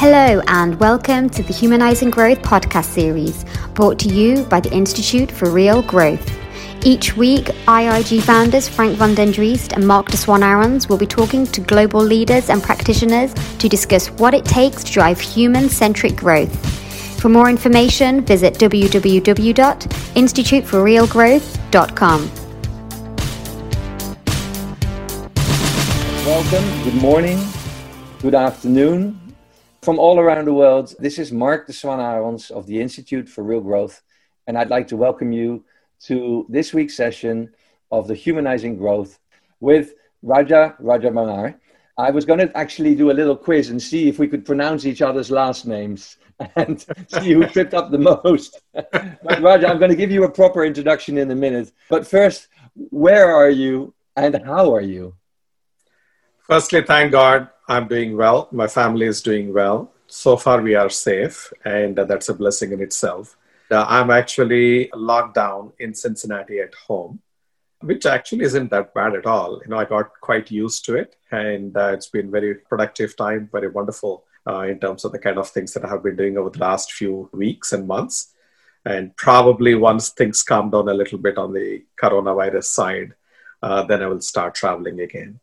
Hello, and welcome to the Humanizing Growth podcast series, brought to you by the Institute for Real Growth. Each week, IRG founders Frank van den Driest and Marc de Swaan Arons will be talking to global leaders and practitioners to discuss what it takes to drive human centric growth. For more information, visit www.instituteforrealgrowth.com. Welcome, good morning, good afternoon. From all around the world, this is Marc de Swaan Arons of the Institute for Real Growth, and I'd like to welcome you to this week's session of the Humanizing Growth with Raja Rajamannar. I was going to actually do a little quiz and see if we could pronounce each other's last names and see who tripped up the most. but Raja, I'm going to give you a proper introduction in a minute. But first, where are you and how are you? Firstly, thank God I'm doing well. My family is doing well. So far, we are safe, and that's a blessing in itself. Uh, I'm actually locked down in Cincinnati at home, which actually isn't that bad at all. You know, I got quite used to it, and uh, it's been very productive time, very wonderful uh, in terms of the kind of things that I have been doing over the last few weeks and months. And probably once things calm down a little bit on the coronavirus side, uh, then I will start traveling again.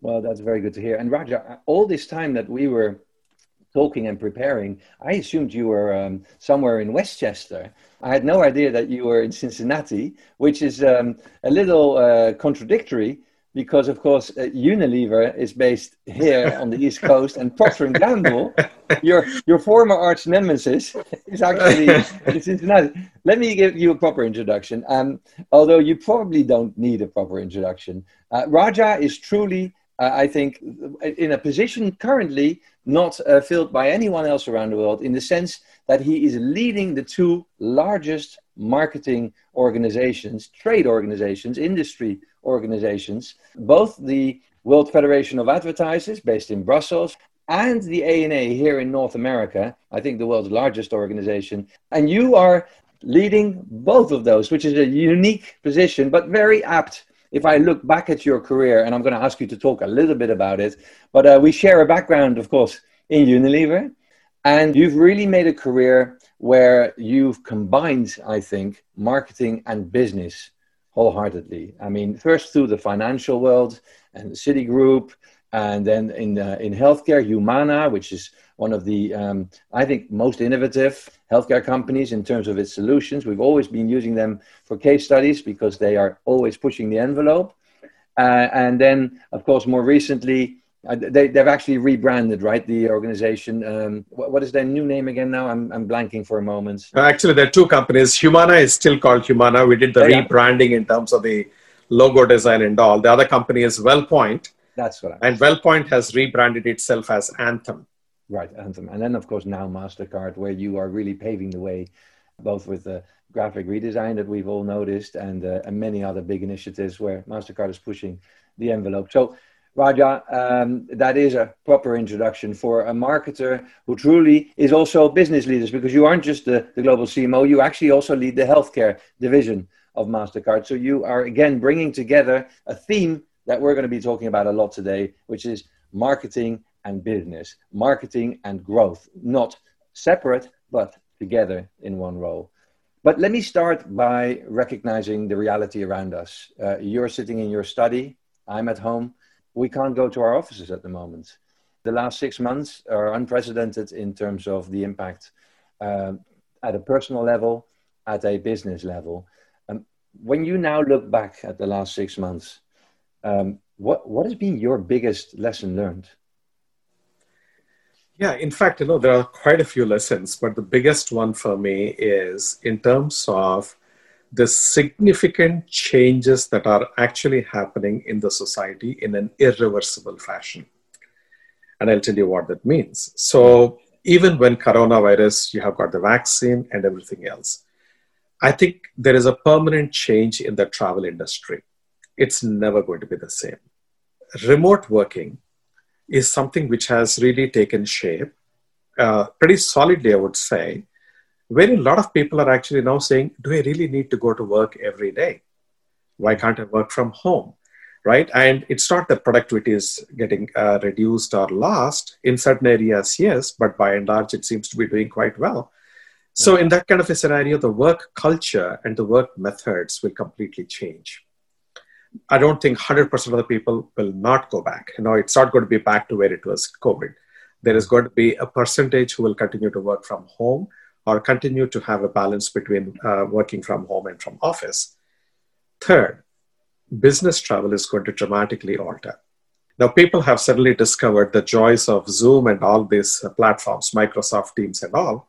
Well, that's very good to hear. And Raja, all this time that we were talking and preparing, I assumed you were um, somewhere in Westchester. I had no idea that you were in Cincinnati, which is um, a little uh, contradictory because, of course, uh, Unilever is based here on the East Coast, and Procter and Gamble, your your former arch nemesis, is actually in Cincinnati. Let me give you a proper introduction. Um, although you probably don't need a proper introduction, uh, Raja is truly I think, in a position currently not uh, filled by anyone else around the world, in the sense that he is leading the two largest marketing organizations, trade organizations, industry organizations, both the World Federation of Advertisers, based in Brussels, and the ANA here in North America, I think the world's largest organization. And you are leading both of those, which is a unique position, but very apt if I look back at your career, and I'm going to ask you to talk a little bit about it, but uh, we share a background, of course, in Unilever, and you've really made a career where you've combined, I think, marketing and business wholeheartedly. I mean, first through the financial world and Citigroup, and then in uh, in healthcare, Humana, which is one of the um, I think most innovative healthcare companies in terms of its solutions. We've always been using them for case studies because they are always pushing the envelope. Uh, and then, of course, more recently, uh, they, they've actually rebranded, right? The organization. Um, what, what is their new name again now? I'm, I'm blanking for a moment. Uh, actually, there are two companies. Humana is still called Humana. We did the oh, yeah. rebranding in terms of the logo design and all. The other company is WellPoint that's what. I and WellPoint has rebranded itself as Anthem. Right, Anthem, and then of course now Mastercard, where you are really paving the way, both with the graphic redesign that we've all noticed, and uh, and many other big initiatives where Mastercard is pushing the envelope. So. Raja, um, that is a proper introduction for a marketer who truly is also business leaders because you aren't just the, the global CMO, you actually also lead the healthcare division of MasterCard. So you are again bringing together a theme that we're going to be talking about a lot today, which is marketing and business, marketing and growth, not separate, but together in one role. But let me start by recognizing the reality around us. Uh, you're sitting in your study, I'm at home. We can't go to our offices at the moment. The last six months are unprecedented in terms of the impact uh, at a personal level, at a business level. Um, when you now look back at the last six months, um, what what has been your biggest lesson learned? Yeah, in fact, you know, there are quite a few lessons, but the biggest one for me is in terms of the significant changes that are actually happening in the society in an irreversible fashion. And I'll tell you what that means. So, even when coronavirus, you have got the vaccine and everything else, I think there is a permanent change in the travel industry it's never going to be the same. Remote working is something which has really taken shape uh, pretty solidly, I would say, where a lot of people are actually now saying, Do I really need to go to work every day? Why can't I work from home? right? And it's not that productivity is getting uh, reduced or lost. In certain areas, yes, but by and large, it seems to be doing quite well. So, in that kind of a scenario, the work culture and the work methods will completely change. I don't think 100% of the people will not go back. You know, it's not going to be back to where it was COVID. There is going to be a percentage who will continue to work from home or continue to have a balance between uh, working from home and from office. Third, business travel is going to dramatically alter. Now, people have suddenly discovered the joys of Zoom and all these uh, platforms, Microsoft Teams and all.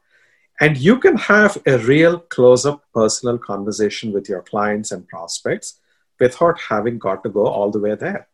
And you can have a real close up personal conversation with your clients and prospects without having got to go all the way there.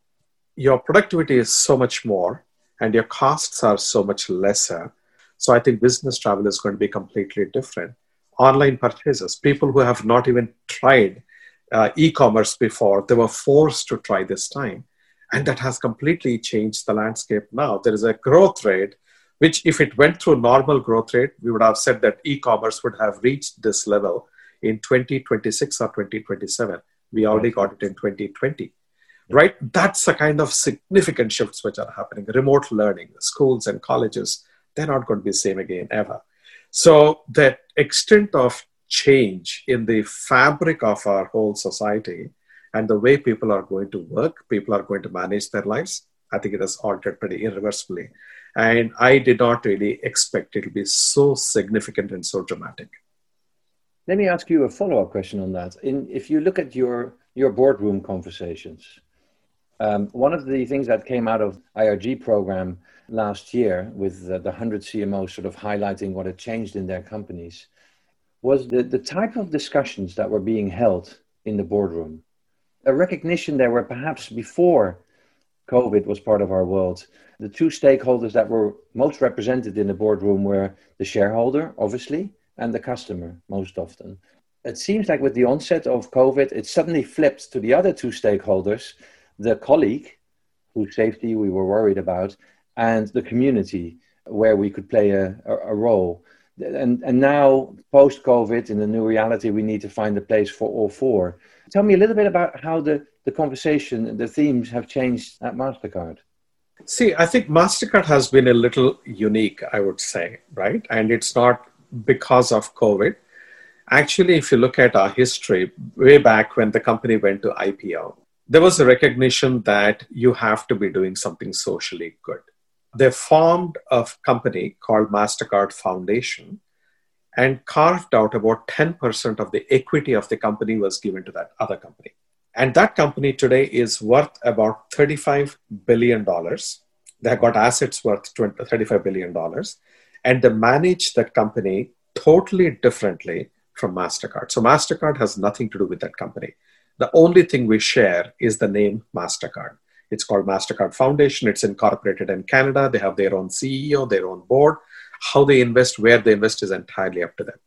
Your productivity is so much more and your costs are so much lesser. So I think business travel is going to be completely different. Online purchases, people who have not even tried uh, e-commerce before, they were forced to try this time. And that has completely changed the landscape now. There is a growth rate, which if it went through normal growth rate, we would have said that e-commerce would have reached this level in 2026 or 2027. We already got it in 2020 right? That's the kind of significant shifts which are happening. Remote learning, schools and colleges, they're not going to be the same again ever. So the extent of change in the fabric of our whole society and the way people are going to work, people are going to manage their lives, I think it has altered pretty irreversibly. And I did not really expect it to be so significant and so dramatic. Let me ask you a follow-up question on that. In, if you look at your your boardroom conversations, um, one of the things that came out of IRG program last year with the, the 100 CMOs sort of highlighting what had changed in their companies was the, the type of discussions that were being held in the boardroom. A recognition there were perhaps before COVID was part of our world, the two stakeholders that were most represented in the boardroom were the shareholder, obviously, and the customer, most often. It seems like with the onset of COVID, it suddenly flipped to the other two stakeholders the colleague whose safety we were worried about, and the community where we could play a, a, role. And, and now, post COVID, in the new reality, we need to find a place for all four. Tell me a little bit about how the, the conversation, the themes have changed at MasterCard. See, I think MasterCard has been a little unique, I would say, right? And it's not because of COVID. Actually, if you look at our history, way back when the company went to IPO, there was a recognition that you have to be doing something socially good. They formed a company called MasterCard Foundation and carved out about 10% of the equity of the company was given to that other company. And that company today is worth about $35 billion. They have got assets worth $35 billion. And they manage that company totally differently from MasterCard. So MasterCard has nothing to do with that company. The only thing we share is the name MasterCard. It's called MasterCard Foundation. It's incorporated in Canada. They have their own CEO, their own board. How they invest, where they invest is entirely up to them.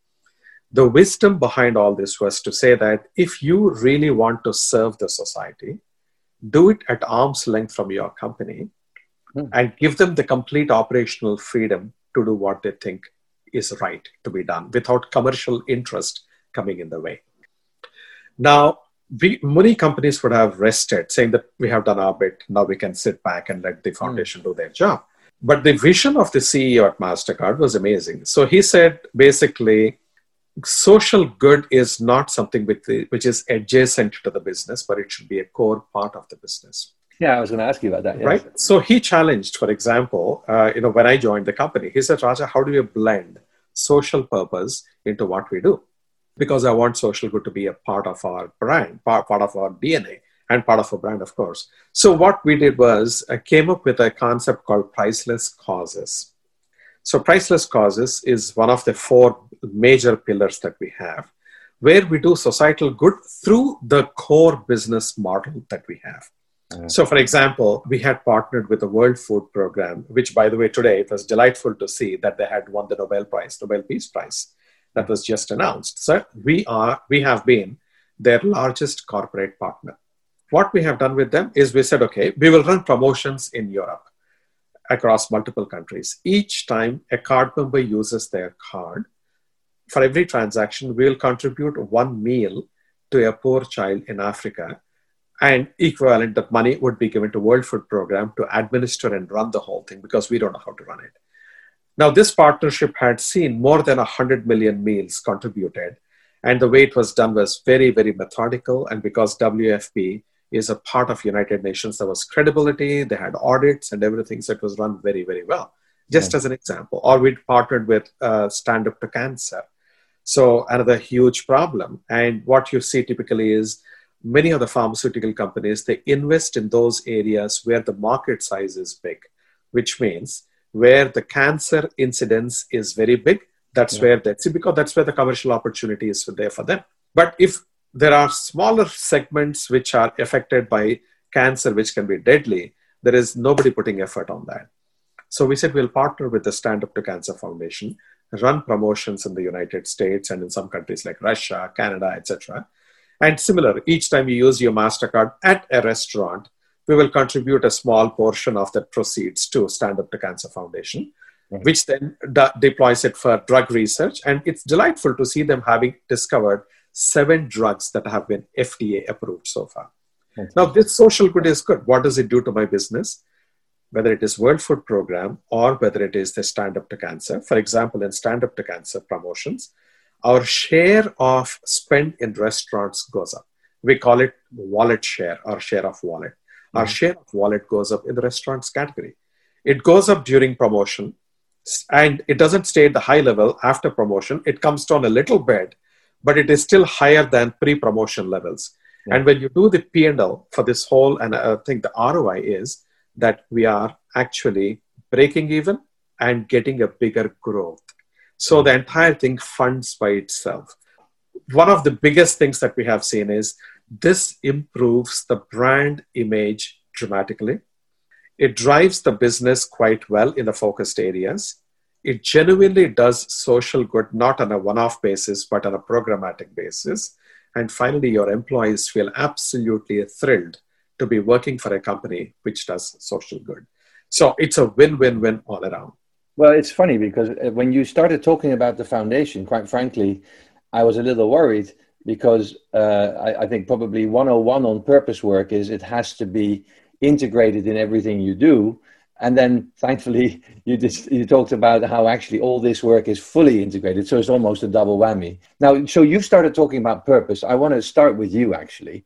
The wisdom behind all this was to say that if you really want to serve the society, do it at arm's length from your company hmm. and give them the complete operational freedom to do what they think is right to be done without commercial interest coming in the way. Now, we, many companies would have rested, saying that we have done our bit, now we can sit back and let the foundation mm. do their job. But the vision of the CEO at MasterCard was amazing. So he said basically, social good is not something which is adjacent to the business, but it should be a core part of the business. Yeah, I was going to ask you about that. Yes. Right. So he challenged, for example, uh, you know, when I joined the company, he said, Raja, how do you blend social purpose into what we do? because I want social good to be a part of our brand, part, part of our DNA, and part of our brand, of course. So what we did was I came up with a concept called priceless causes. So priceless causes is one of the four major pillars that we have, where we do societal good through the core business model that we have. So, for example, we had partnered with the World Food Program, which, by the way, today it was delightful to see that they had won the Nobel Prize, Nobel Peace Prize that was just announced. So we are we have been their largest corporate partner. What we have done with them is we said, okay, we will run promotions in Europe across multiple countries. Each time a card member uses their card, for every transaction, we will contribute one meal to a poor child in Africa and equivalent that money would be given to World Food Program to administer and run the whole thing because we don't know how to run it. Now, this partnership had seen more than 100 million meals contributed, and the way it was done was very, very methodical. And because WFP is a part of United Nations, there was credibility, they had audits and everything, so it was run very, very well. Just yeah. as an example, or we'd partnered with uh, Stand Up to Cancer. So, another huge problem. And what you see typically is many of the pharmaceutical companies they invest in those areas where the market size is big which means where the cancer incidence is very big that's yeah. where that's because that's where the commercial opportunity is there for them. But if there are smaller segments which are affected by cancer which can be deadly there is nobody putting effort on that. So we said we'll partner with the stand up to cancer foundation run promotions in the united states and in some countries like russia canada etc and similar, each time you use your MasterCard at a restaurant, we will contribute a small portion of the proceeds to Stand Up to Cancer Foundation, right. which then de- deploys it for drug research. And it's delightful to see them having discovered seven drugs that have been FDA approved so far. Now, this social good is good. What does it do to my business? Whether it is World Food Program or whether it is the Stand Up to Cancer. For example, in Stand Up to Cancer promotions, our share of spend in restaurants goes up. We call it wallet share or share of wallet. Our mm-hmm. share of wallet goes up in the restaurants category. It goes up during promotion and it doesn't stay at the high level after promotion. It comes down a little bit, but it is still higher than pre-promotion levels. Yeah. And when you do the P&L for this whole, and I think the ROI is that we are actually breaking even and getting a bigger growth so the entire thing funds by itself. One of the biggest things that we have seen is this improves the brand image dramatically. It drives the business quite well in the focused areas. It genuinely does social good, not on a one off basis, but on a programmatic basis. And finally, your employees feel absolutely thrilled to be working for a company which does social good. So it's a win win win all around. Well, it's funny because uh, when you started talking about the foundation, quite frankly, I was a little worried because uh, I, I, think probably 101 on purpose work is it has to be integrated in everything you do. And then thankfully, you just you talked about how actually all this work is fully integrated. So it's almost a double whammy. Now, so you started talking about purpose. I want to start with you actually.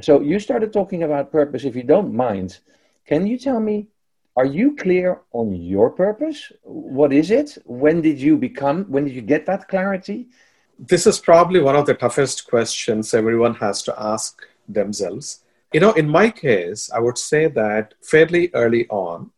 So you started talking about purpose. If you don't mind, can you tell me are you clear on your purpose? What is it? When did you become, when did you get that clarity? This is probably one of the toughest questions everyone has to ask themselves. You know, in my case, I would say that fairly early on,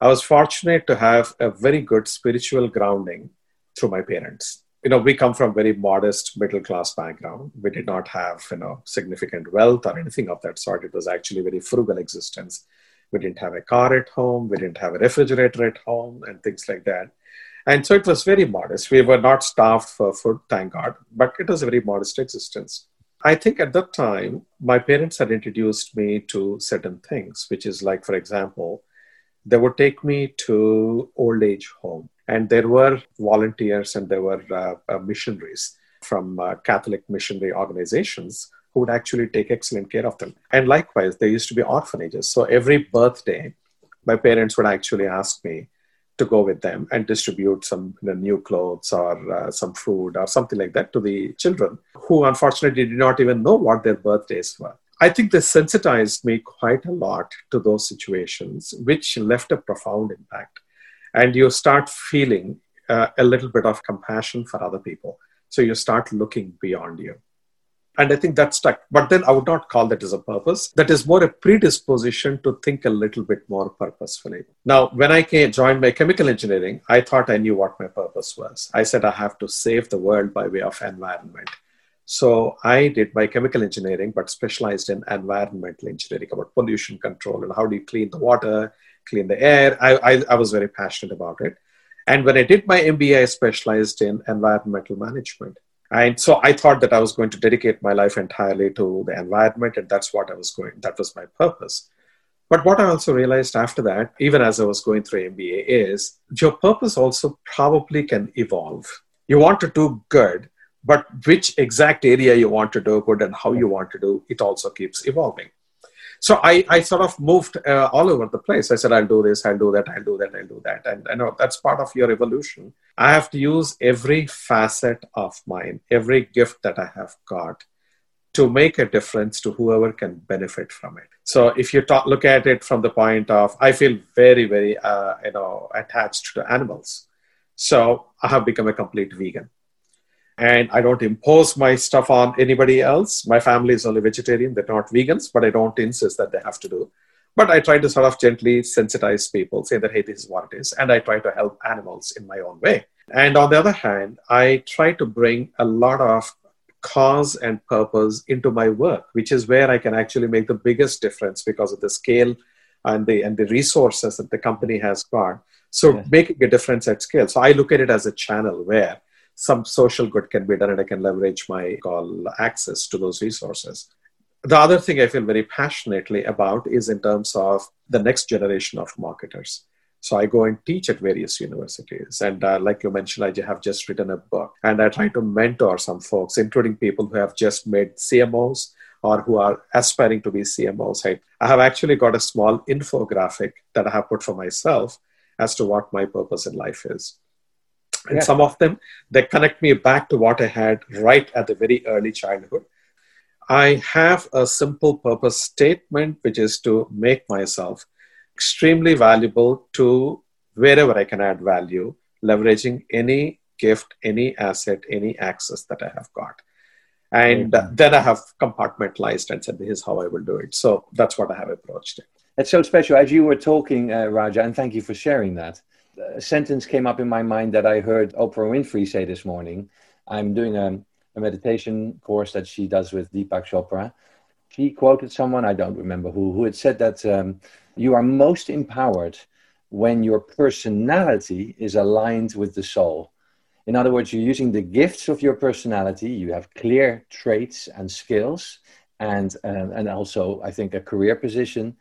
I was fortunate to have a very good spiritual grounding through my parents. You know, we come from very modest middle class background. We did not have, you know, significant wealth or anything of that sort. It was actually very frugal existence we didn't have a car at home. We didn't have a refrigerator at home and things like that. And so it was very modest. We were not starved for food, thank God, but it was a very modest existence. I think at that time, my parents had introduced me to certain things, which is like, for example, they would take me to old age home, and there were volunteers and there were uh, missionaries from uh, Catholic missionary organizations who would actually take excellent care of them. And likewise, there used to be orphanages. So every birthday, my parents would actually ask me to go with them and distribute some you know, new clothes or uh, some food or something like that to the children who unfortunately did not even know what their birthdays were. I think this sensitized me quite a lot to those situations, which left a profound impact. And you start feeling uh, a little bit of compassion for other people. So you start looking beyond you. And I think that stuck. But then I would not call that as a purpose. That is more a predisposition to think a little bit more purposefully. Now, when I came, joined my chemical engineering, I thought I knew what my purpose was. I said I have to save the world by way of environment. So I did my chemical engineering, but specialized in environmental engineering about pollution control and how do you clean the water, clean the air. I, I, I was very passionate about it. And when I did my MBA, I specialized in environmental management. And so I thought that I was going to dedicate my life entirely to the environment, and that's what I was going, that was my purpose. But what I also realized after that, even as I was going through MBA, is your purpose also probably can evolve. You want to do good, but which exact area you want to do good and how you want to do it also keeps evolving so I, I sort of moved uh, all over the place. I said, I'll do this, I'll do that, I'll do that, I'll do that. And I know that's part of your evolution. I have to use every facet of mine, every gift that I have got to make a difference to whoever can benefit from it. So if you talk, look at it from the point of, I feel very, very, uh, you know, attached to animals. So I have become a complete vegan and I don't impose my stuff on anybody else. My family is only vegetarian, they're not vegans, but I don't insist that they have to do. But I try to sort of gently sensitize people, say that, hey, this is what it is. And I try to help animals in my own way. And on the other hand, I try to bring a lot of cause and purpose into my work, which is where I can actually make the biggest difference because of the scale and the and the resources that the company has got. So yeah. making a difference at scale. So I look at it as a channel where some social good can be done and I can leverage my call access to those resources. The other thing I feel very passionately about is in terms of the next generation of marketers. So I go and teach at various universities. And uh, like you mentioned, I have just written a book and I try to mentor some folks, including people who have just made CMOs or who are aspiring to be CMOs. I, I have actually got a small infographic that I have put for myself as to what my purpose in life is and yeah. some of them they connect me back to what i had right at the very early childhood. I have a simple purpose statement which is to make myself extremely valuable to wherever i can add value leveraging any gift any asset any access that i have got. And mm-hmm. then i have compartmentalized and said this is how i will do it. So that's what i have approached it. It's so special. As you were talking uh, raja and thank you for sharing that a sentence came up in my mind that I heard Oprah Winfrey say this morning. I'm doing a, a meditation course that she does with Deepak Chopra. She quoted someone, I don't remember who, who had said that um, you are most empowered when your personality is aligned with the soul. In other words, you're using the gifts of your personality, you have clear traits and skills, and, uh, and also, I think, a career position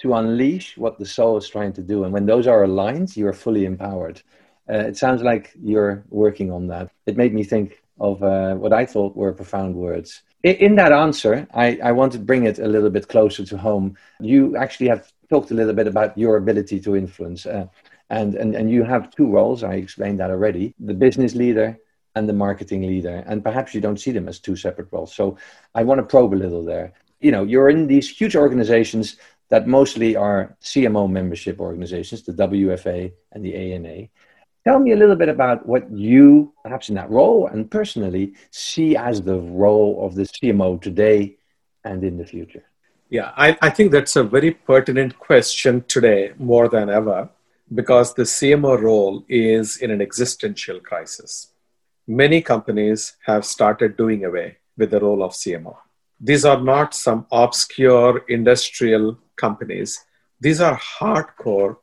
to unleash what the soul is trying to do. And when those are aligned, you are fully empowered. Uh, it sounds like you're working on that. It made me think of uh, what I thought were profound words. In, in that answer, I, I want to bring it a little bit closer to home. You actually have talked a little bit about your ability to influence. Uh, and, and, and you have two roles, I explained that already the business leader and the marketing leader. And perhaps you don't see them as two separate roles. So I want to probe a little there. You know, you're in these huge organizations that mostly are CMO membership organizations, the WFA and the ANA. Tell me a little bit about what you, perhaps in that role and personally, see as the role of the CMO today and in the future. Yeah, I, I think that's a very pertinent question today more than ever because the CMO role is in an existential crisis. Many companies have started doing away with the role of CMO. These are not some obscure industrial companies. These are hardcore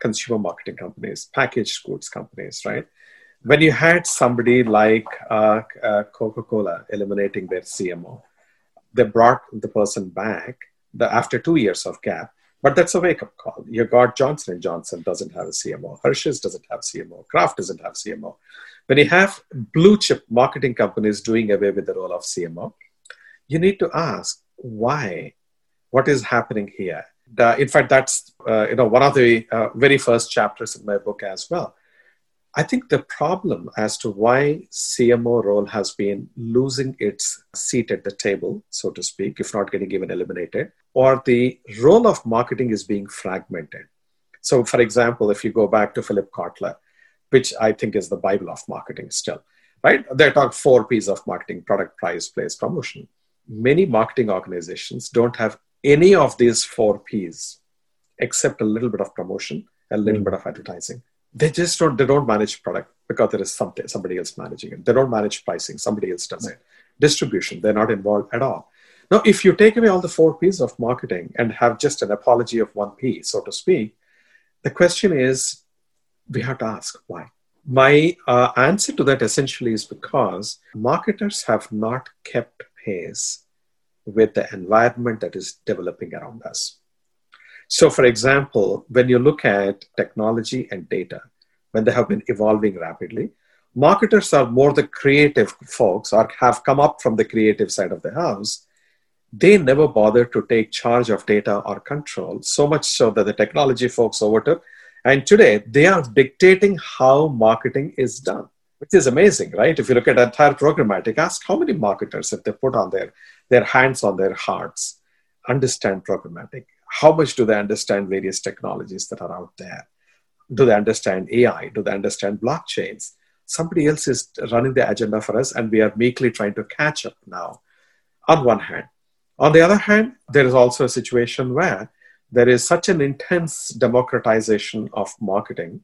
consumer marketing companies, packaged goods companies, right? When you had somebody like uh, uh, Coca Cola eliminating their CMO, they brought the person back the, after two years of gap. But that's a wake up call. You got Johnson and Johnson doesn't have a CMO. Hershey's doesn't have CMO. Kraft doesn't have CMO. When you have blue chip marketing companies doing away with the role of CMO, you need to ask why what is happening here. In fact, that's uh, you know one of the uh, very first chapters in my book as well. I think the problem as to why CMO role has been losing its seat at the table, so to speak, if not getting even eliminated, or the role of marketing is being fragmented. So, for example, if you go back to Philip Kotler, which I think is the Bible of marketing still, right? They talk four P's of marketing product, price, place, promotion. Many marketing organizations don't have any of these four P's, except a little bit of promotion, a little mm. bit of advertising. They just don't, they don't manage product because there is something, somebody else managing it. They don't manage pricing, somebody else does it. Distribution, they're not involved at all. Now, if you take away all the four P's of marketing and have just an apology of one P, so to speak, the question is we have to ask why. My uh, answer to that essentially is because marketers have not kept pace with the environment that is developing around us. So, for example, when you look at technology and data, when they have been evolving rapidly, Marketers are more the creative folks or have come up from the creative side of the house. They never bothered to take charge of data or control, so much so that the technology folks overtook. And today they are dictating how marketing is done, which is amazing, right? If you look at entire programmatic, ask how many marketers if they put on their, their hands on their hearts, understand programmatic. How much do they understand various technologies that are out there? Do they understand AI? Do they understand blockchains? Somebody else is running the agenda for us, and we are meekly trying to catch up now, on one hand. On the other hand, there is also a situation where there is such an intense democratization of marketing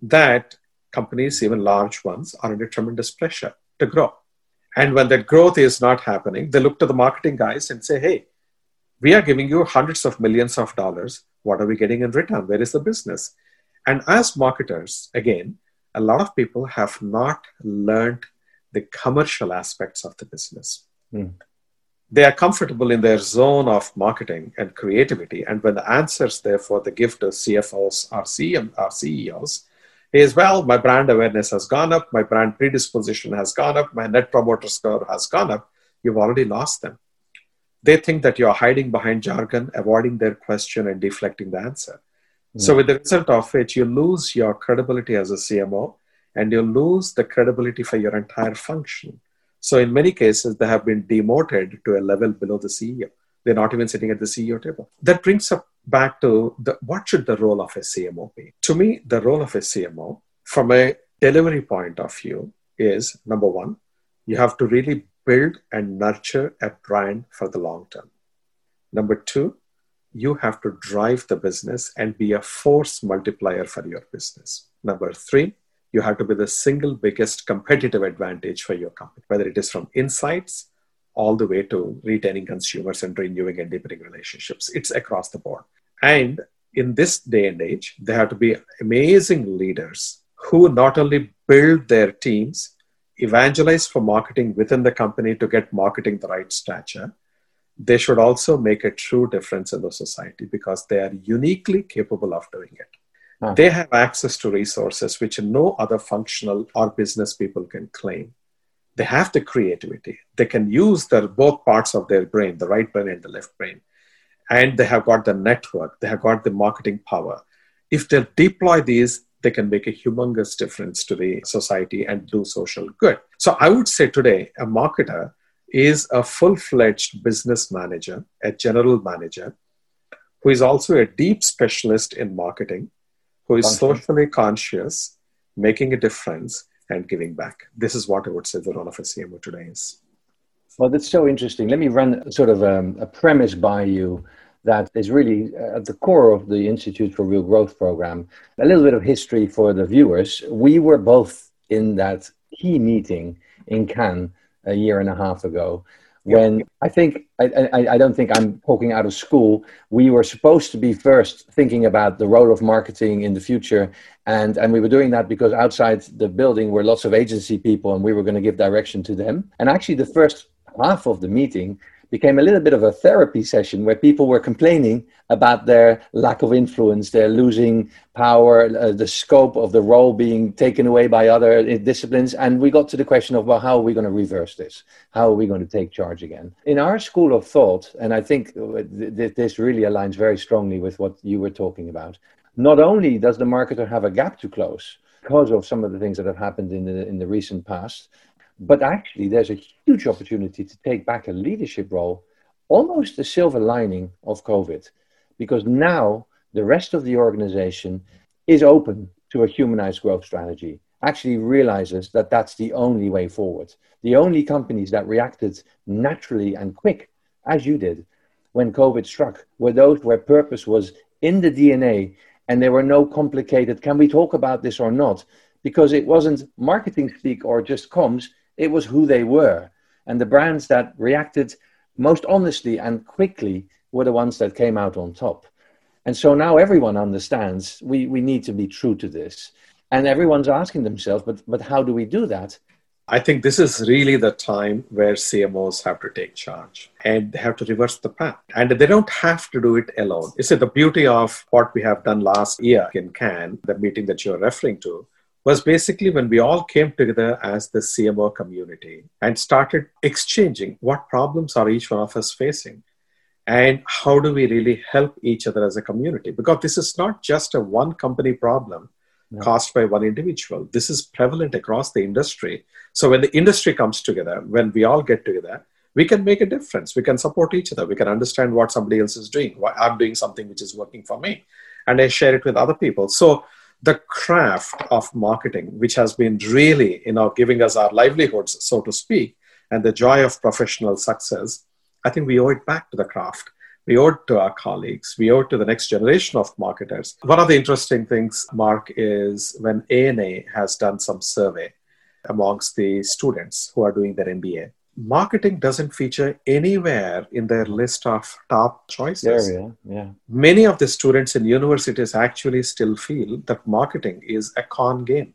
that companies, even large ones, are under tremendous pressure to grow. And when that growth is not happening, they look to the marketing guys and say, hey, we are giving you hundreds of millions of dollars. What are we getting in return? Where is the business? And as marketers, again, a lot of people have not learned the commercial aspects of the business. Mm. They are comfortable in their zone of marketing and creativity. And when the answers, therefore, they give to CFOs or, CM, or CEOs is, well, my brand awareness has gone up, my brand predisposition has gone up, my net promoter score has gone up, you've already lost them. They think that you're hiding behind jargon, avoiding their question, and deflecting the answer. So, with the result of which, you lose your credibility as a CMO and you lose the credibility for your entire function. So, in many cases, they have been demoted to a level below the CEO. They're not even sitting at the CEO table. That brings up back to the, what should the role of a CMO be? To me, the role of a CMO, from a delivery point of view, is number one, you have to really build and nurture a brand for the long term. Number two, you have to drive the business and be a force multiplier for your business. Number three, you have to be the single biggest competitive advantage for your company, whether it is from insights all the way to retaining consumers and renewing and deepening relationships. It's across the board. And in this day and age, they have to be amazing leaders who not only build their teams, evangelize for marketing within the company to get marketing the right stature, they should also make a true difference in the society because they are uniquely capable of doing it. Huh. They have access to resources which no other functional or business people can claim. They have the creativity. They can use their both parts of their brain, the right brain and the left brain. And they have got the network, they have got the marketing power. If they deploy these, they can make a humongous difference to the society and do social good. So I would say today, a marketer is a full fledged business manager, a general manager, who is also a deep specialist in marketing, who is socially conscious, making a difference, and giving back. This is what I would say the role of a CMO today is. Well, that's so interesting. Let me run sort of um, a premise by you that is really at the core of the Institute for Real Growth program. A little bit of history for the viewers. We were both in that key meeting in Cannes a year and a half ago when I think I, I, I, don't think I'm talking out of school. We were supposed to be first thinking about the role of marketing in the future, and and we were doing that because outside the building were lots of agency people, and we were going to give direction to them. And actually, the first half of the meeting became a little bit of a therapy session where people were complaining about their lack of influence, their losing power, uh, the scope of the role being taken away by other uh, disciplines. And we got to the question of, well, how are we going to reverse this? How are we going to take charge again? In our school of thought, and I think uh, th- this really aligns very strongly with what you were talking about, not only does the marketer have a gap to close, because of some of the things that have happened in the in the recent past, but actually, there's a huge opportunity to take back a leadership role, almost a silver lining of COVID, because now the rest of the organization is open to a humanized growth strategy, actually realizes that that's the only way forward. The only companies that reacted naturally and quick, as you did, when COVID struck, were those where purpose was in the DNA and there were no complicated, can we talk about this or not? Because it wasn't marketing speak or just comms, it was who they were. And the brands that reacted most honestly and quickly were the ones that came out on top. And so now everyone understands we, we need to be true to this. And everyone's asking themselves, but, but how do we do that? I think this is really the time where CMOs have to take charge and they have to reverse the path. And they don't have to do it alone. You see, the beauty of what we have done last year in Cannes, the meeting that you're referring to, was basically when we all came together as the CMO community and started exchanging what problems are each one of us facing and how do we really help each other as a community. Because this is not just a one company problem no. caused by one individual. This is prevalent across the industry. So when the industry comes together when we all get together we can make a difference. We can support each other. We can understand what somebody else is doing. Why i'm doing something which is working for me. And i share it with other people. So the craft of marketing, which has been really, you know, giving us our livelihoods, so to speak, and the joy of professional success, I think we owe it back to the craft. We owe it to our colleagues. We owe it to the next generation of marketers. One of the interesting things, Mark, is when ANA has done some survey amongst the students who are doing their MBA marketing doesn't feature anywhere in their list of top choices. Yeah, yeah. Many of the students in universities actually still feel that marketing is a con game.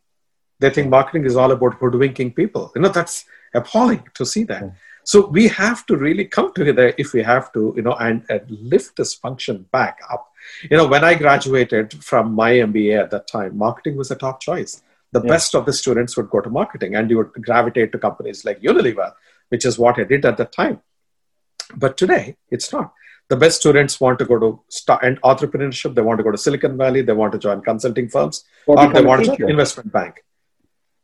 They think marketing is all about hoodwinking people. You know, that's appalling to see that. Yeah. So we have to really come together if we have to, you know, and, and lift this function back up. You know, when I graduated from my MBA at that time, marketing was a top choice. The yeah. best of the students would go to marketing, and you would gravitate to companies like Unilever, which is what I did at the time. But today, it's not. The best students want to go to start and entrepreneurship. They want to go to Silicon Valley. They want to join consulting firms, or, or they want to join investment bank.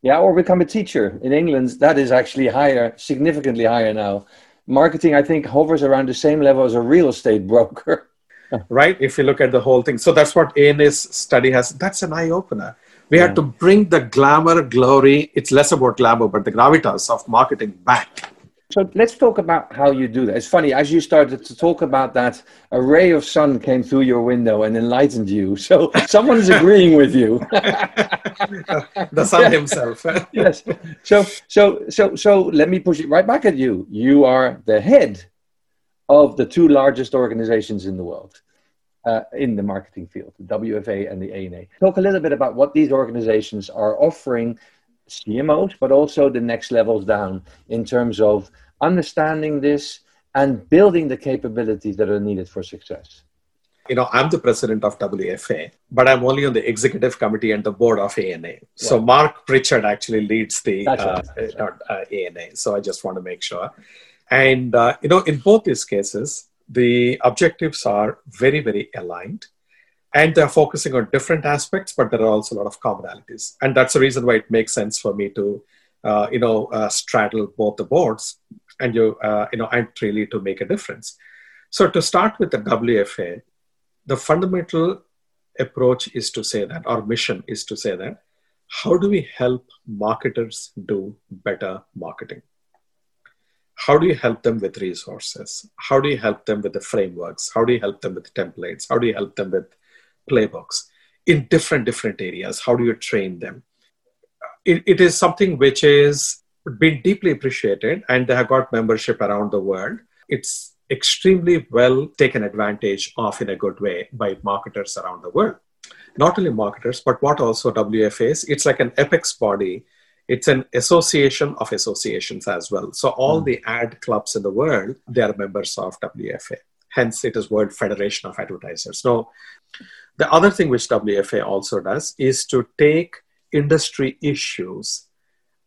Yeah, or become a teacher. In England, that is actually higher, significantly higher now. Marketing, I think, hovers around the same level as a real estate broker. right? If you look at the whole thing. So that's what ANA's study has. That's an eye opener. We yeah. had to bring the glamour, glory, it's less about glamour, but the gravitas of marketing back. So let's talk about how you do that. It's funny, as you started to talk about that, a ray of sun came through your window and enlightened you. So someone is agreeing with you. the sun himself. yes. So so so so let me push it right back at you. You are the head of the two largest organizations in the world uh, in the marketing field, the WFA and the ANA. Talk a little bit about what these organizations are offering CMOs, but also the next levels down in terms of understanding this and building the capabilities that are needed for success. You know, I'm the president of WFA, but I'm only on the executive committee and the board of ANA. So Marc Pritchard actually leads the uh, right. uh, ANA. So I just want to make sure. And, uh, you know, in both these cases, the objectives are very, very aligned and they're focusing on different aspects, but there are also a lot of commonalities. And that's the reason why it makes sense for me to, uh, you know, uh, straddle both the boards and you, uh, you know, and really to make a difference. So to start with the WFA, the fundamental approach is to say that our mission is to say that how do we help marketers do better marketing? how do you help them with resources? How do you help them with the frameworks? How do you help them with templates? How do you help them with playbooks in different different areas? How do you train them? it, it is something which is been deeply appreciated, and they have got membership around the world. It's extremely well taken advantage of in a good way by marketers around the world. Not only marketers, but what also WFA is. It's like an apex body it's an association of associations as well. So all mm. the ad clubs in the world, they are members of WFA. Hence, it is World Federation of Advertisers. Now, the other thing which WFA also does is to take industry issues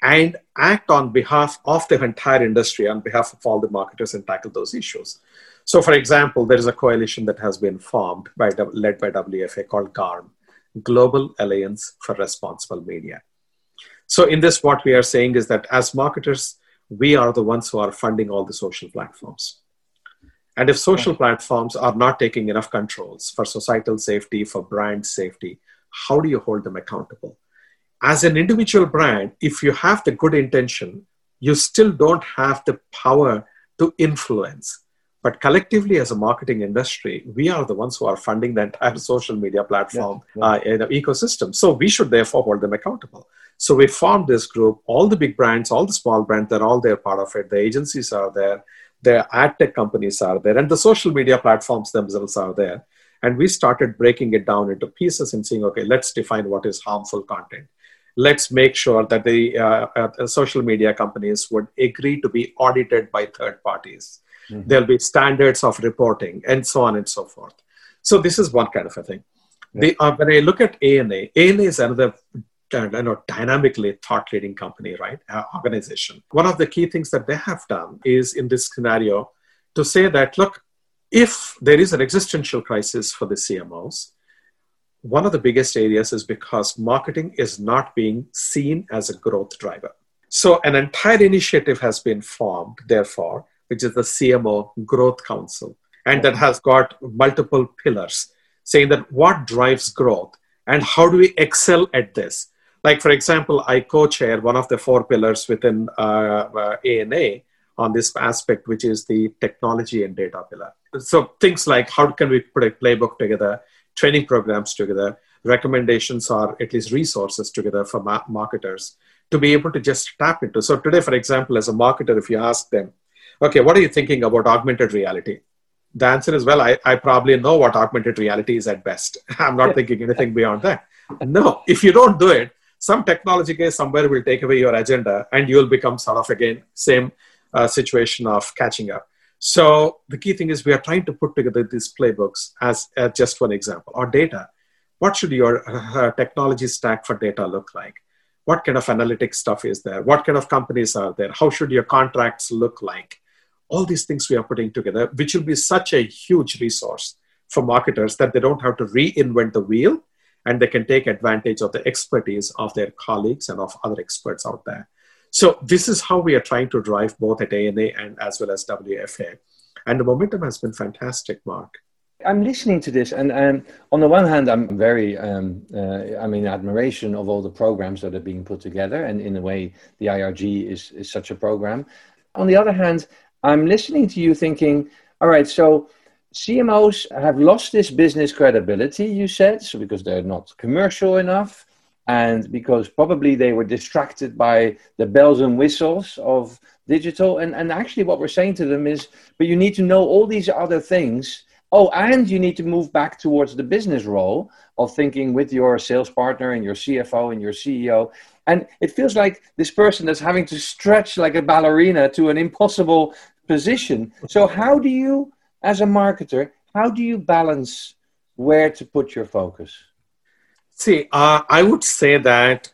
and act on behalf of the entire industry, on behalf of all the marketers, and tackle those issues. So, for example, there is a coalition that has been formed by led by WFA called GARM, Global Alliance for Responsible Media. So, in this, what we are saying is that as marketers, we are the ones who are funding all the social platforms. And if social platforms are not taking enough controls for societal safety, for brand safety, how do you hold them accountable? As an individual brand, if you have the good intention, you still don't have the power to influence. But collectively, as a marketing industry, we are the ones who are funding the entire social media platform yeah, yeah. Uh, ecosystem. So we should therefore hold them accountable. So we formed this group. All the big brands, all the small brands, they're all there part of it. The agencies are there. The ad tech companies are there. And the social media platforms themselves are there. And we started breaking it down into pieces and saying, okay, let's define what is harmful content. Let's make sure that the uh, uh, social media companies would agree to be audited by third parties. Mm-hmm. There'll be standards of reporting and so on and so forth. So this is one kind of a thing. Yeah. The, uh, when I look at ANA, ANA is another you know, dynamically thought leading company, right? Organization. One of the key things that they have done is in this scenario to say that, look, if there is an existential crisis for the CMOs, one of the biggest areas is because marketing is not being seen as a growth driver. So, an entire initiative has been formed, therefore, which is the CMO Growth Council, and that has got multiple pillars saying that what drives growth and how do we excel at this like for example i co-chair one of the four pillars within uh, uh, ANA on this aspect which is the technology and data pillar. So things like how can we put a playbook together training programs together recommendations or at least resources together for ma- marketers to be able to just tap into. So today for example as a marketer if you ask them okay what are you thinking about augmented reality? The answer is well I, I probably know what augmented reality is at best. I'm not thinking anything beyond that. No if you don't do it some technology guy somewhere will take away your agenda and you'll become sort of again same uh, situation of catching up. So the key thing is we are trying to put together these playbooks as, just one example. Or data what should your uh, technology stack for data look like? What kind of analytics stuff is there? What kind of companies are there? How should your contracts look like? All these things we are putting together, which will be such a huge resource for marketers that they don't have to reinvent the wheel and they can take advantage of the expertise of their colleagues and of other experts out there. So this is how we are trying to drive both at ANA and as well as WFA. And the momentum has been fantastic, Mark. I'm listening to this, and, and on the one hand, I'm very, um, uh, I mean, admiration of all the programs that are being put together, and in a way, the IRG is, is such a program. On the other hand, I'm listening to you thinking, all right, so CMOs have lost this business credibility, you said, so because they're not commercial enough, and because probably they were distracted by the bells and whistles of digital. And, and actually, what we're saying to them is, but you need to know all these other things. Oh, and you need to move back towards the business role of thinking with your sales partner and your CFO and your CEO. And it feels like this person is having to stretch like a ballerina to an impossible position. So, how do you, as a marketer, how do you balance where to put your focus? See, uh, I would say that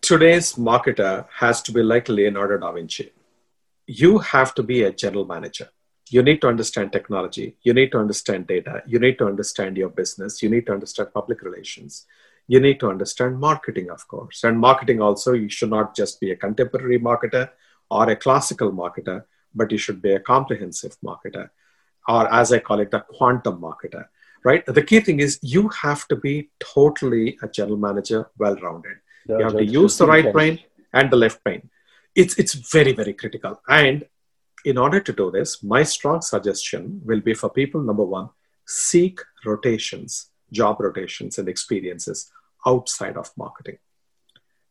today's marketer has to be like Leonardo da Vinci. You have to be a general manager. You need to understand technology. You need to understand data. You need to understand your business. You need to understand public relations. You need to understand marketing, of course. And marketing also, you should not just be a contemporary marketer or a classical marketer but you should be a comprehensive marketer, or as I call it, a quantum marketer, right? The key thing is you have to be totally a general manager, well rounded. You have to use the right brain and the left brain. It's, it's very, very critical. And in order to do this, my strong suggestion will be for people number one, seek rotations, job rotations, and experiences outside of marketing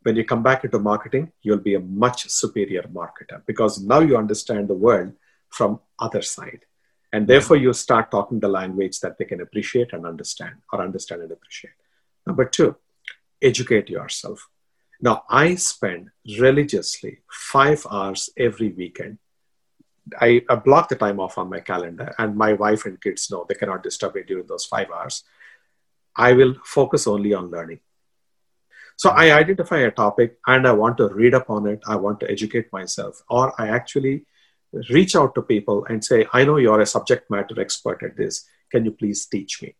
when you come back into marketing, you'll be a much superior marketer because now you understand the world from other side. And therefore you start talking the language that they can appreciate and understand or understand and appreciate. Number two, educate yourself. Now I spend religiously five hours every weekend. I, I block the time off on my calendar and my wife and kids know they cannot disturb me during those five hours. I will focus only on learning so I mm-hmm. identify a topic and I want to read up on it. I want to educate myself, or I actually reach out to people and say, I know you're a subject matter expert at this. Can you please teach me?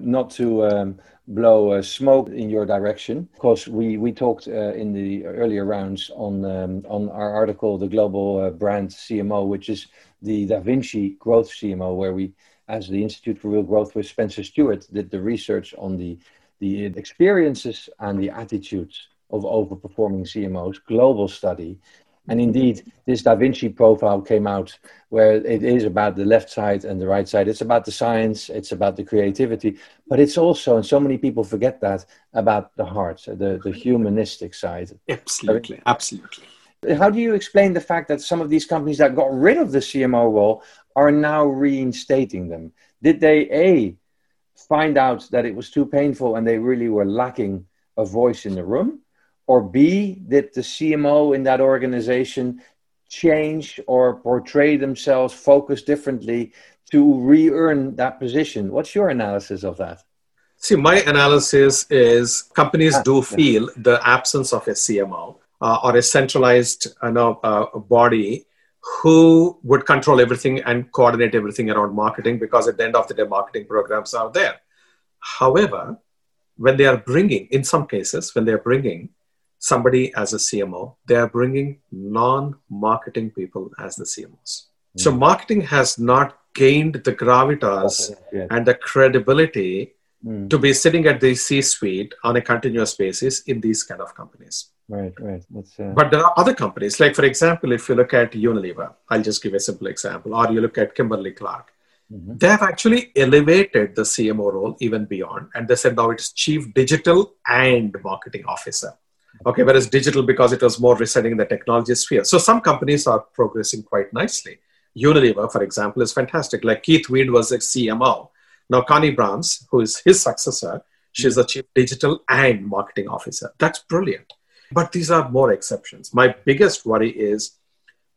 Not to um, blow uh, smoke in your direction, because we, we talked uh, in the earlier rounds on, um, on our article, The Global uh, Brand CMO, which is the Da Vinci Growth CMO, where we, as the Institute for Real Growth with Spencer Stuart, did the research on the the experiences and the attitudes of overperforming CMOs, global study. And indeed, this Da Vinci profile came out where it is about the left side and the right side. It's about the science, it's about the creativity, but it's also, and so many people forget that, about the heart, the, the humanistic side. Absolutely, absolutely. How do you explain the fact that some of these companies that got rid of the CMO role are now reinstating them? Did they, A, find out that it was too painful and they really were lacking a voice in the room? Or B, did the CMO in that organization change or portray themselves, focus differently to re earn that position? What's your analysis of that? See, my analysis is companies do feel the absence of a CMO uh, or a centralized uh, know, uh, body who would control everything and coordinate everything around marketing because at the end of the day, marketing programs are there. However, when they are bringing, in some cases, when they are bringing somebody as a CMO, they are bringing non marketing people as the CMOs. Mm-hmm. So, marketing has not gained the gravitas and the credibility mm. to be sitting at the C suite on a continuous basis in these kind of companies. Right, right. Uh... But there are other companies, like for example, if you look at Unilever, I'll just give a simple example, or you look at Kimberly Clark, mm-hmm. they have actually elevated the CMO role even beyond, and they said now it's Chief Digital and Marketing Officer. Okay, whereas digital because it was more residing in the technology sphere. So some companies are progressing quite nicely. Unilever, for example, is fantastic. Like Keith Weed was a CMO. Now Conny Braams, who is his successor, she's the chief digital and marketing officer. That's brilliant. But these are more exceptions. My biggest worry is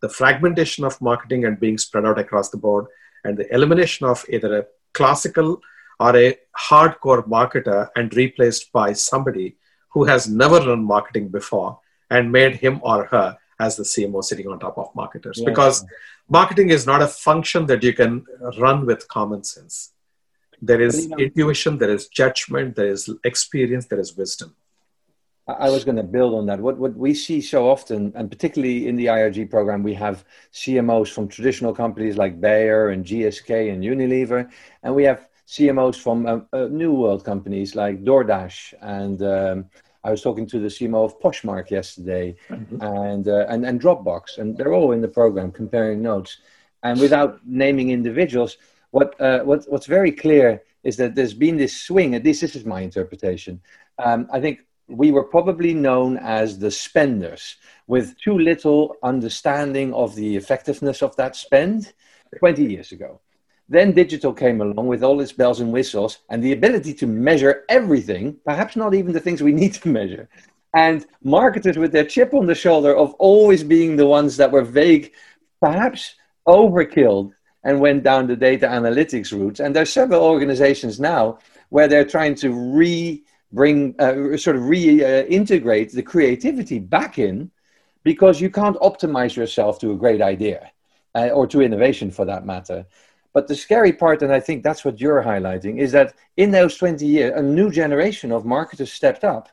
the fragmentation of marketing and being spread out across the board, and the elimination of either a classical or a hardcore marketer and replaced by somebody who has never run marketing before and made him or her as the CMO sitting on top of marketers. Yeah. Because marketing is not a function that you can run with common sense. There is intuition, there is judgment, there is experience, there is wisdom. I was going to build on that. What what we see so often, and particularly in the IRG program, we have CMOs from traditional companies like Bayer and GSK and Unilever, and we have CMOs from uh, uh, new world companies like DoorDash. And um, I was talking to the CMO of Poshmark yesterday, mm-hmm. and, uh, and and Dropbox, and they're all in the program comparing notes. And without naming individuals, what uh, what what's very clear is that there's been this swing. At least this is my interpretation. Um, I think we were probably known as the spenders with too little understanding of the effectiveness of that spend 20 years ago. Then digital came along with all its bells and whistles and the ability to measure everything, perhaps not even the things we need to measure. And marketers with their chip on the shoulder of always being the ones that were vague, perhaps overkilled and went down the data analytics route. And there's several organizations now where they're trying to re bring uh, sort of reintegrate the creativity back in because you can't optimize yourself to a great idea uh, or to innovation for that matter but the scary part and i think that's what you're highlighting is that in those 20 years a new generation of marketers stepped up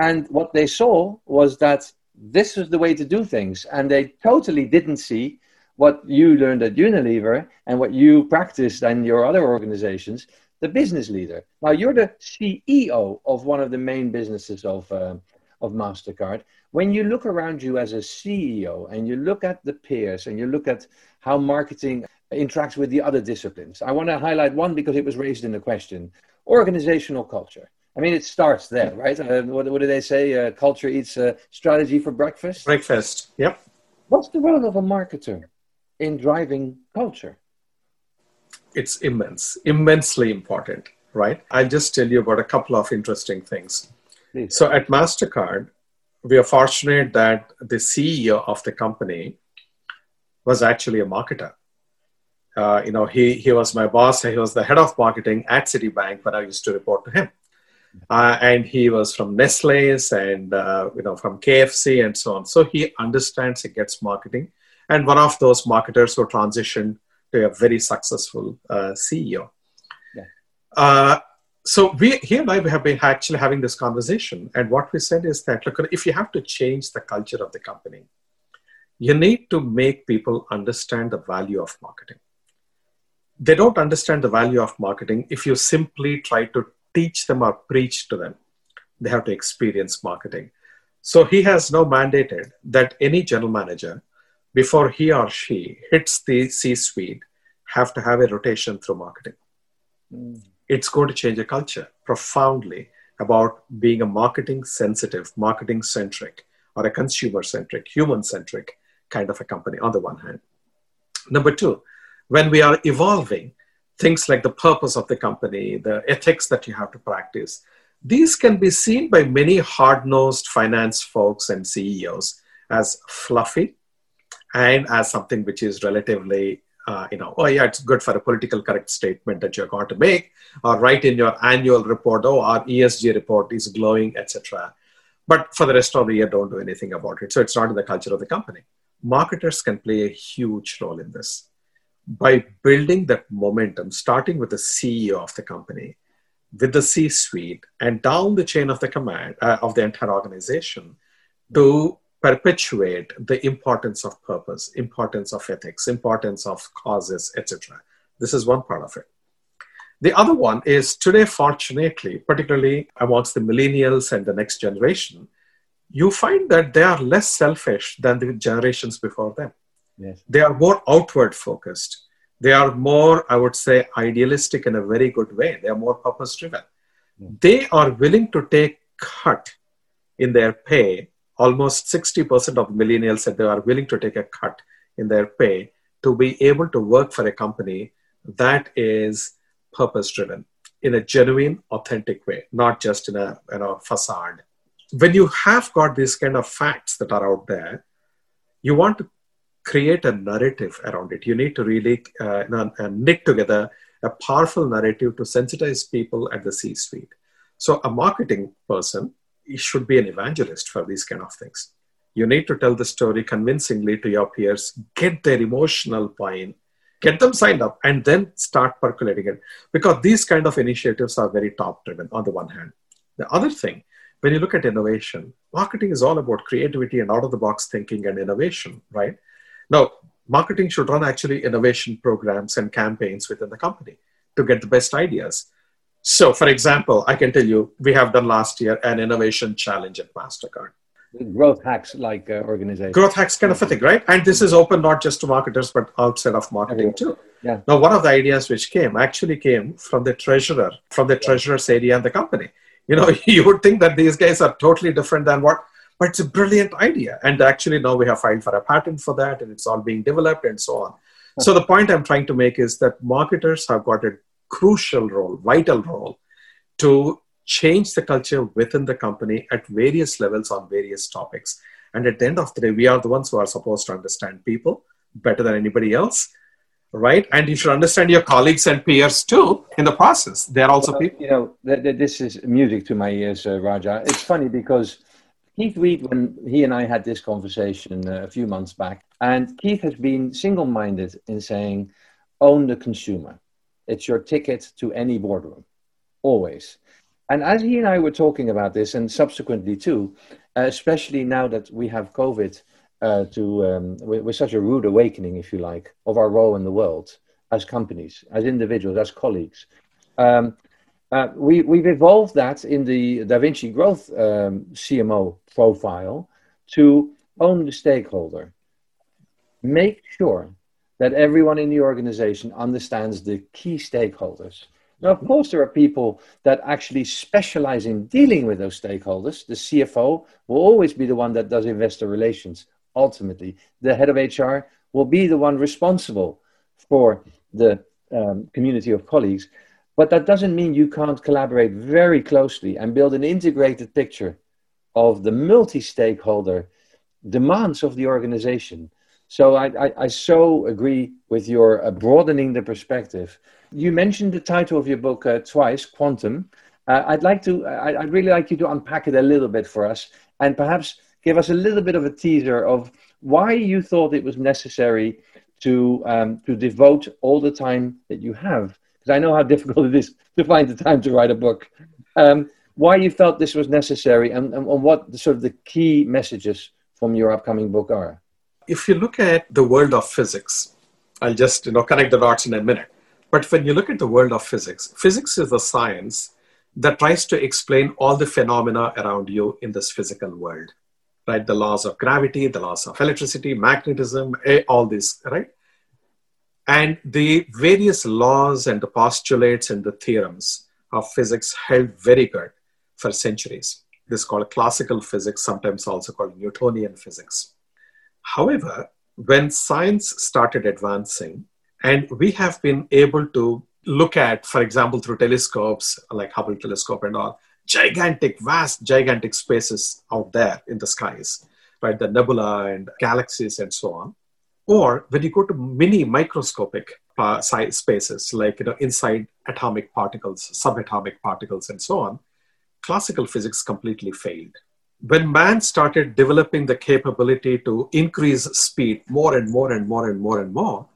and what they saw was that this is the way to do things and they totally didn't see what you learned at unilever and what you practiced in your other organizations the business leader. Now you're the CEO of one of the main businesses of uh, of Mastercard. When you look around you as a CEO and you look at the peers and you look at how marketing interacts with the other disciplines, I want to highlight one because it was raised in the question: organizational culture. I mean, it starts there, right? Uh, what, what do they say? Uh, culture eats uh, strategy for breakfast. Breakfast. Yep. What's the role of a marketer in driving culture? it's immense, immensely important, right? I'll just tell you about a couple of interesting things. Please. So at MasterCard, we are fortunate that the CEO of the company was actually a marketer. Uh, you know, he, he was my boss. He was the head of marketing at Citibank when I used to report to him. Uh, and he was from Nestle's and, uh, you know, from KFC and so on. So he understands, he gets marketing. And one of those marketers who transitioned to a very successful uh, CEO. Yeah. Uh, so we here and I have been actually having this conversation, and what we said is that look, if you have to change the culture of the company, you need to make people understand the value of marketing. They don't understand the value of marketing if you simply try to teach them or preach to them. They have to experience marketing. So he has now mandated that any general manager before he or she hits the C suite, have to have a rotation through marketing. Mm. It's going to change a culture profoundly about being a marketing sensitive, marketing centric, or a consumer centric, human centric kind of a company, on the one hand. Number two, when we are evolving, things like the purpose of the company, the ethics that you have to practice, these can be seen by many hard nosed finance folks and CEOs as fluffy and as something which is relatively uh, you know, oh yeah, it's good for a political correct statement that you're going to make, or write in your annual report, oh, our ESG report is glowing, etc. But for the rest of the year, don't do anything about it. So it's not in the culture of the company. Marketers can play a huge role in this by building that momentum, starting with the CEO of the company, with the C-suite, and down the chain of the command uh, of the entire organization, to perpetuate the importance of purpose, importance of ethics, importance of causes, etc. This is one part of it. The other one is today, fortunately, particularly amongst the millennials and the next generation, you find that they are less selfish than the generations before them. Yes. They are more outward focused. They are more, I would say, idealistic in a very good way. They are more purpose driven. Mm. They are willing to take cut in their pay. Almost 60% of millennials said they are willing to take a cut in their pay to be able to work for a company that is purpose driven in a genuine, authentic way, not just in a you know, facade. When you have got these kind of facts that are out there, you want to create a narrative around it. You need to really uh, uh, knit together a powerful narrative to sensitize people at the C suite. So, a marketing person should be an evangelist for these kind of things. You need to tell the story convincingly to your peers, get their emotional buy-in, get them signed up, and then start percolating it. Because these kind of initiatives are very top driven on the one hand. The other thing, when you look at innovation, marketing is all about creativity and out of the box thinking and innovation, right? Now, marketing should run actually innovation programs and campaigns within the company to get the best ideas. So, for example, I can tell you we have done last year an innovation challenge at MasterCard. Growth hacks like uh, organization. Growth hacks kind of a thing, right? And this is open not just to marketers, but outside of marketing too. Yeah. Now, one of the ideas which came actually came from the treasurer, from the treasurer's area in the company. You know, you would think that these guys are totally different than what but it's a brilliant idea. And actually, now we have filed for a patent for that, and it's all being developed and so on. So, the point I'm trying to make is that marketers have got a crucial role, vital role, to change the culture within the company at various levels on various topics. And at the end of the day, we are the ones who are supposed to understand people better than anybody else, right? And you should understand your colleagues and peers too in the process. They're also well, people. You know, th- th- this is music to my ears, uh, Raja. It's funny because Keith Weed, when he and I had this conversation uh, a few months back, and Keith has been single minded in saying, own the consumer. It's your ticket to any boardroom, always. And as he and I were talking about this, and subsequently too, uh, especially now that we have COVID, uh, to um, with, such a rude awakening, if you like, of our role in the world as companies, as individuals, as colleagues. Um, uh, we, we've evolved that in the Da Vinci Growth um, CMO profile to own the stakeholder. Make sure that everyone in the organization understands the key stakeholders. Now, of course, there are people that actually specialize in dealing with those stakeholders. The CFO will always be the one that does investor relations, ultimately. The head of HR will be the one responsible for the um, community of colleagues. But that doesn't mean you can't collaborate very closely and build an integrated picture of the multi stakeholder demands of the organization. So I, I, I, so agree with your uh, broadening the perspective. You mentioned the title of your book uh, twice, Quantum. Uh, I'd like to, I, I'd really like you to unpack it a little bit for us and perhaps give us a little bit of a teaser of why you thought it was necessary to, um, to devote all the time that you have because I know how difficult it is to find the time to write a book. Um, why you felt this was necessary and, and, and what the, sort of the key messages from your upcoming book are. If you look at the world of physics, I'll just you know connect the dots in a minute. But when you look at the world of physics, physics is a science that tries to explain all the phenomena around you in this physical world, right? The laws of gravity, the laws of electricity, magnetism, all this, right? And the various laws and the postulates and the theorems of physics held very good for centuries. This is called classical physics, sometimes also called Newtonian physics. However, when science started advancing, and we have been able to look at, for example, through telescopes like Hubble telescope and all, gigantic, vast, gigantic spaces out there in the skies, right? The nebula and galaxies and so on Or when you go to mini microscopic uh, spaces, like you know, inside atomic particles, subatomic particles, and so on, classical physics completely failed. When man started developing the capability to increase speed more and more and more and more and more,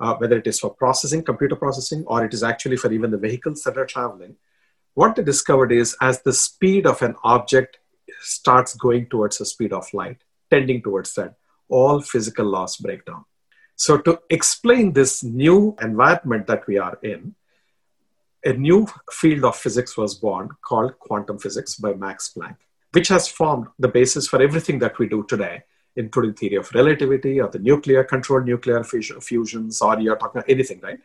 uh, whether it is for processing, computer processing, or it is actually for even the vehicles that are traveling, what they discovered is as the speed of an object starts going towards the speed of light, tending towards that, all physical laws break down. So, to explain this new environment that we are in, a new field of physics was born called quantum physics by Max Planck, which has formed the basis for everything that we do today, including theory of relativity or the nuclear control, nuclear fusions, or you're talking anything, right?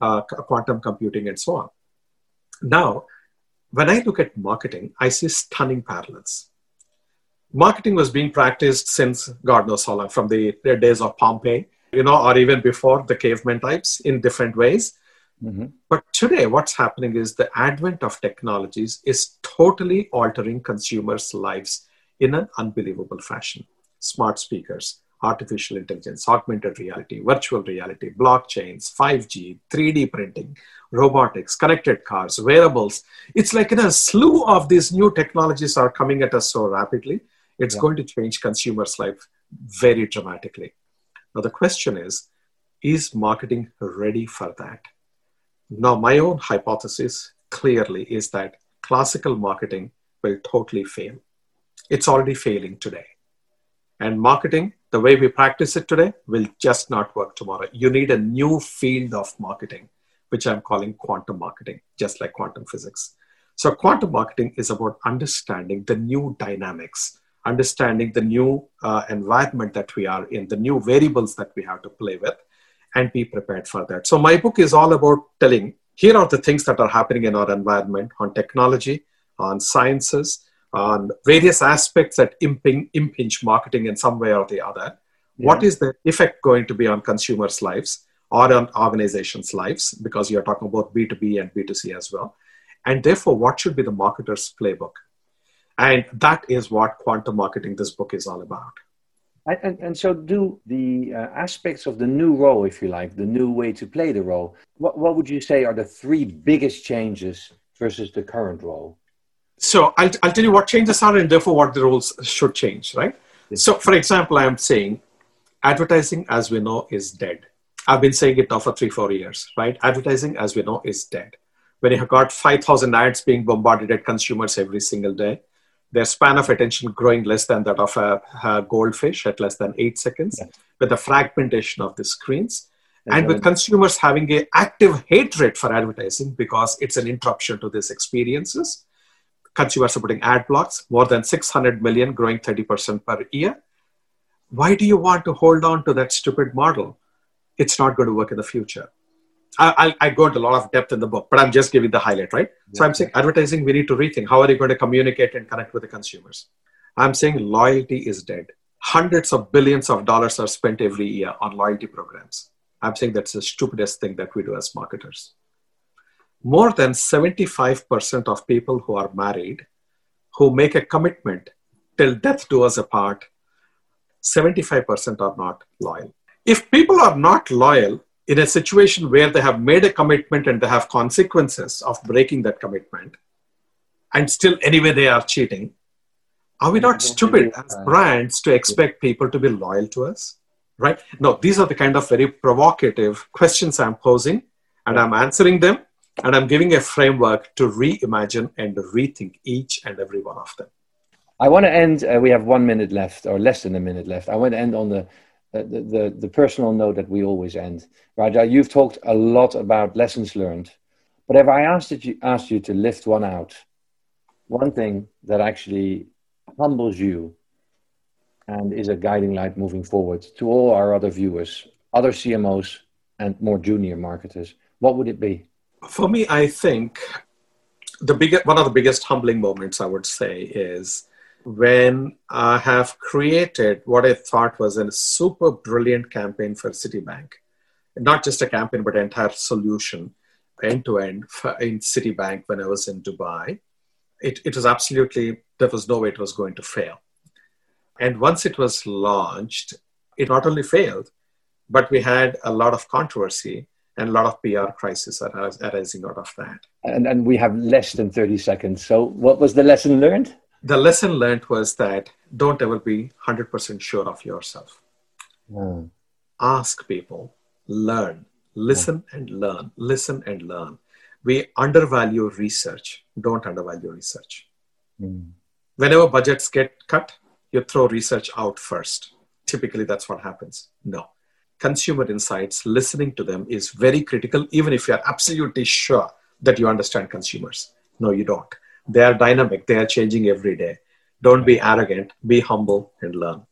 Uh, quantum computing and so on. Now, when I look at marketing, I see stunning parallels marketing was being practiced since God knows how long, from the, days of Pompeii, you know, or even before the caveman types in different ways. Mm-hmm. But today, what's happening is the advent of technologies is totally altering consumers' lives in an unbelievable fashion. Smart speakers, artificial intelligence, augmented reality, virtual reality, blockchains, 5G, 3D printing, robotics, connected cars, wearables. It's like in a slew of these new technologies are coming at us so rapidly it's yeah. going to change consumers' life very dramatically. Now, the question is is marketing ready for that? Now, my own hypothesis clearly is that classical marketing will totally fail. It's already failing today. And marketing, the way we practice it today, will just not work tomorrow. You need a new field of marketing, which I'm calling quantum marketing, just like quantum physics. So, quantum marketing is about understanding the new dynamics understanding the new uh, environment that we are in, the new variables that we have to play with, and be prepared for that. So, my book is all about telling here are the things that are happening in our environment on technology, on sciences, on various aspects that imping, impinge marketing in some way or the other. Yeah. What is the effect going to be on consumers' lives or on organizations' lives? Because you're talking about B2B and B2C as well. And therefore, what should be the marketer's playbook? And that is what quantum marketing, this book is all about. And, and, so, do the uh, aspects of the new role, if you like, the new way to play the role, what, what would you say are the three biggest changes versus the current role? So, I'll, I'll tell you what changes are and therefore what the roles should change, right? Yes. So, for example, I'm saying advertising, as we know, is dead. I've been saying it now for three, four years, right? Advertising, as we know, is dead. When you have got 5,000 ads being bombarded at consumers every single day, their span of attention growing less than that of a, a goldfish at less than eight seconds, yeah. with the fragmentation of the screens, and, and with consumers having a active hatred for advertising because it's an interruption to these experiences. Consumers are putting ad blocks, more than 600 million, growing 30% per year. Why do you want to hold on to that stupid model? It's not going to work in the future. I, I, go into a lot of depth in the book, but I'm just giving the highlight, right? Yeah. So I'm saying advertising, we need to rethink. How are you going to communicate and connect with the consumers? I'm saying loyalty is dead. Hundreds of billions of dollars are spent every year on loyalty programs. I'm saying that's the stupidest thing that we do as marketers. More than 75% of people who are married, who make a commitment till death do us apart, 75% are not loyal. If people are not loyal, in a situation where they have made a commitment and they have consequences of breaking that commitment, and still anyway they are cheating, are we not stupid as brands to expect people to be loyal to us? Right? No, these are the kind of very provocative questions I'm posing, and I'm answering them, and I'm giving a framework to reimagine and rethink each and every one of them. I want to end, uh, we have one minute left, or less than a minute left. I want to end on the the, the, personal note that we always end. Raja, uh, you've talked a lot about lessons learned, but if I asked you, asked you to lift one out, one thing that actually humbles you and is a guiding light moving forward to all our other viewers, other CMOs, and more junior marketers, what would it be? For me, I think the biggest, one of the biggest humbling moments I would say is when I have created what I thought was a super brilliant campaign for Citibank. Not just a campaign, but an entire solution end to end in Citibank when I was in Dubai. It, it was absolutely, there was no way it was going to fail. And once it was launched, it not only failed, but we had a lot of controversy and a lot of PR crisis arising out of that. And, and we have less than 30 seconds. So, what was the lesson learned? The lesson learned was that don't ever be 100% sure of yourself. Mm. Ask people, learn, listen and learn, listen and learn. We undervalue research. Don't undervalue research. Mm. Whenever budgets get cut, you throw research out first. Typically, that's what happens. No consumer insights, listening to them is very critical, even if you're absolutely sure that you understand consumers. No, you don't. They are dynamic, they are changing every day. Don't be arrogant, be humble, and learn.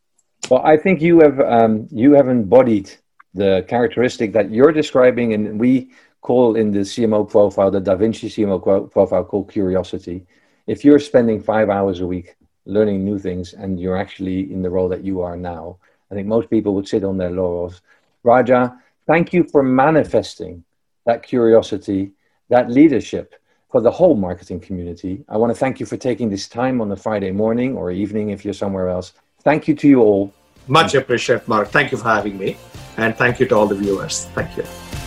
Well, I think you have, um, you have embodied the characteristic that you're describing, and we call in the CMO profile, the Da Vinci CMO profile called curiosity. If you're spending five hours a week learning new things and you're actually in the role that you are now, I think most people would sit on their laurels. Raja, thank you for manifesting that curiosity, that leadership for the whole marketing community. I want to thank you for taking this time on a Friday morning or evening if you're somewhere else. Thank you to you all. Much appreciated, Mark. Thank you for having me. And thank you to all the viewers. Thank you.